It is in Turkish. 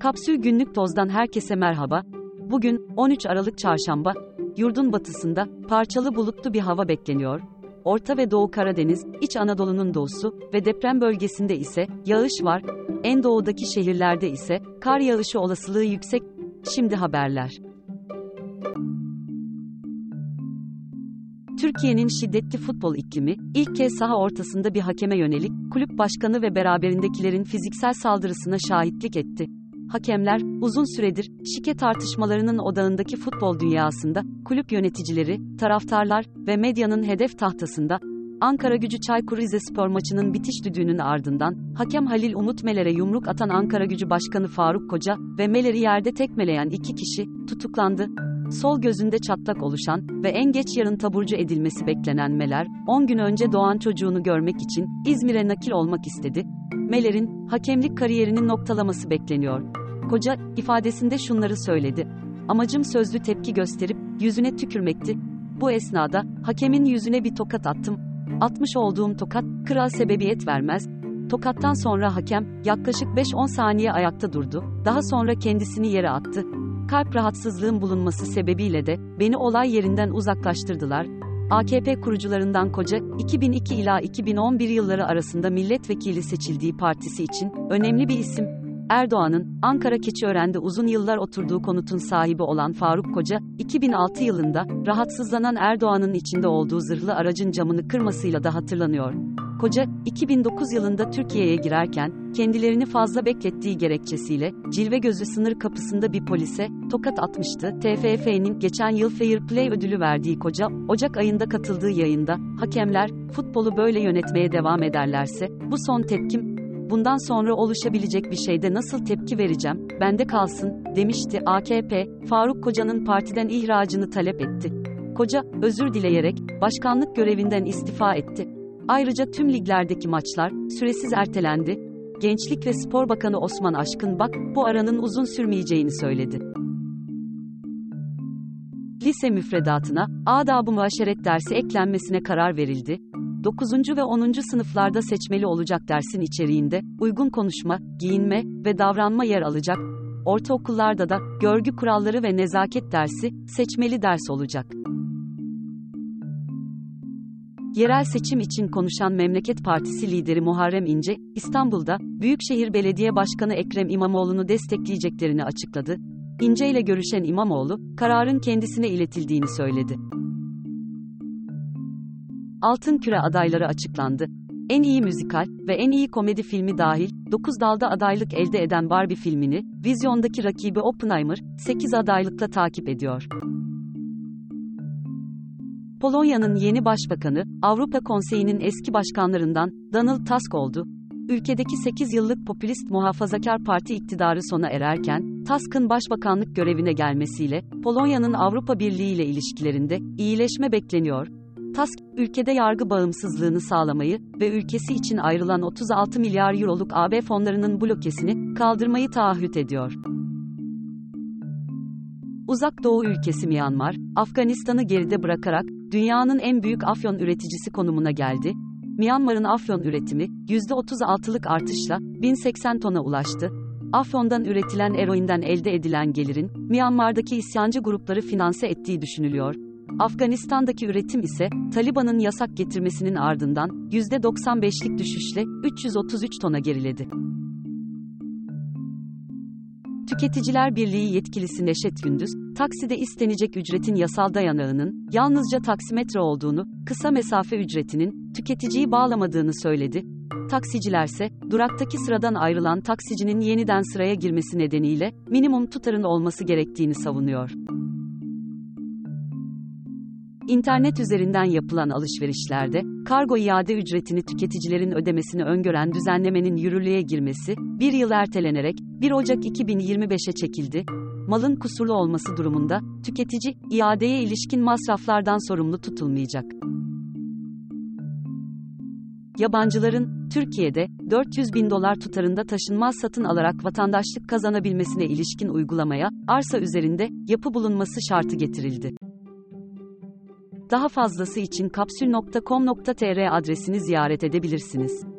Kapsül Günlük Toz'dan herkese merhaba. Bugün 13 Aralık Çarşamba. Yurdun batısında parçalı bulutlu bir hava bekleniyor. Orta ve Doğu Karadeniz, İç Anadolu'nun doğusu ve deprem bölgesinde ise yağış var. En doğudaki şehirlerde ise kar yağışı olasılığı yüksek. Şimdi haberler. Türkiye'nin şiddetli futbol iklimi, ilk kez saha ortasında bir hakeme yönelik, kulüp başkanı ve beraberindekilerin fiziksel saldırısına şahitlik etti. Hakemler, uzun süredir, şike tartışmalarının odağındaki futbol dünyasında, kulüp yöneticileri, taraftarlar ve medyanın hedef tahtasında, Ankara gücü Çaykur Rizespor maçının bitiş düdüğünün ardından, hakem Halil Umut Meler'e yumruk atan Ankara gücü başkanı Faruk Koca ve Meler'i yerde tekmeleyen iki kişi, tutuklandı. Sol gözünde çatlak oluşan ve en geç yarın taburcu edilmesi beklenen Meler, 10 gün önce doğan çocuğunu görmek için İzmir'e nakil olmak istedi. Meler'in hakemlik kariyerinin noktalaması bekleniyor. Koca ifadesinde şunları söyledi. Amacım sözlü tepki gösterip yüzüne tükürmekti. Bu esnada hakemin yüzüne bir tokat attım. Atmış olduğum tokat kral sebebiyet vermez. Tokattan sonra hakem yaklaşık 5-10 saniye ayakta durdu. Daha sonra kendisini yere attı kalp rahatsızlığım bulunması sebebiyle de beni olay yerinden uzaklaştırdılar. AKP kurucularından Koca, 2002 ila 2011 yılları arasında milletvekili seçildiği partisi için önemli bir isim. Erdoğan'ın Ankara Keçiören'de uzun yıllar oturduğu konutun sahibi olan Faruk Koca, 2006 yılında rahatsızlanan Erdoğan'ın içinde olduğu zırhlı aracın camını kırmasıyla da hatırlanıyor. Koca, 2009 yılında Türkiye'ye girerken, kendilerini fazla beklettiği gerekçesiyle, cilve gözü sınır kapısında bir polise, tokat atmıştı. TFF'nin geçen yıl Fair Play ödülü verdiği Koca, Ocak ayında katıldığı yayında, hakemler, futbolu böyle yönetmeye devam ederlerse, bu son tepkim, bundan sonra oluşabilecek bir şeyde nasıl tepki vereceğim, bende kalsın, demişti AKP, Faruk Koca'nın partiden ihracını talep etti. Koca, özür dileyerek, başkanlık görevinden istifa etti. Ayrıca tüm liglerdeki maçlar süresiz ertelendi. Gençlik ve Spor Bakanı Osman Aşkın Bak bu aranın uzun sürmeyeceğini söyledi. Lise müfredatına adab-ı muaşeret dersi eklenmesine karar verildi. 9. ve 10. sınıflarda seçmeli olacak dersin içeriğinde uygun konuşma, giyinme ve davranma yer alacak. Ortaokullarda da görgü kuralları ve nezaket dersi seçmeli ders olacak. Yerel seçim için konuşan Memleket Partisi lideri Muharrem İnce, İstanbul'da Büyükşehir Belediye Başkanı Ekrem İmamoğlu'nu destekleyeceklerini açıkladı. İnce ile görüşen İmamoğlu, kararın kendisine iletildiğini söyledi. Altın Küre adayları açıklandı. En iyi müzikal ve en iyi komedi filmi dahil 9 dalda adaylık elde eden Barbie filmini, vizyondaki rakibi Oppenheimer 8 adaylıkla takip ediyor. Polonya'nın yeni başbakanı, Avrupa Konseyi'nin eski başkanlarından Donald Tusk oldu. Ülkedeki 8 yıllık popülist muhafazakar parti iktidarı sona ererken, Tusk'ın başbakanlık görevine gelmesiyle, Polonya'nın Avrupa Birliği ile ilişkilerinde iyileşme bekleniyor. Tusk, ülkede yargı bağımsızlığını sağlamayı ve ülkesi için ayrılan 36 milyar euroluk AB fonlarının blokesini kaldırmayı taahhüt ediyor. Uzak Doğu ülkesi Myanmar, Afganistan'ı geride bırakarak dünyanın en büyük afyon üreticisi konumuna geldi. Myanmar'ın afyon üretimi %36'lık artışla 1080 tona ulaştı. Afyon'dan üretilen eroinden elde edilen gelirin Myanmar'daki isyancı grupları finanse ettiği düşünülüyor. Afganistan'daki üretim ise Taliban'ın yasak getirmesinin ardından %95'lik düşüşle 333 tona geriledi. Tüketiciler Birliği yetkilisi Neşet Gündüz, takside istenecek ücretin yasal dayanağının yalnızca taksimetre olduğunu, kısa mesafe ücretinin tüketiciyi bağlamadığını söyledi. Taksicilerse, duraktaki sıradan ayrılan taksicinin yeniden sıraya girmesi nedeniyle minimum tutarın olması gerektiğini savunuyor. İnternet üzerinden yapılan alışverişlerde, kargo iade ücretini tüketicilerin ödemesini öngören düzenlemenin yürürlüğe girmesi, bir yıl ertelenerek 1 Ocak 2025'e çekildi. Malın kusurlu olması durumunda, tüketici, iadeye ilişkin masraflardan sorumlu tutulmayacak. Yabancıların, Türkiye'de, 400 bin dolar tutarında taşınmaz satın alarak vatandaşlık kazanabilmesine ilişkin uygulamaya, arsa üzerinde, yapı bulunması şartı getirildi. Daha fazlası için kapsül.com.tr adresini ziyaret edebilirsiniz.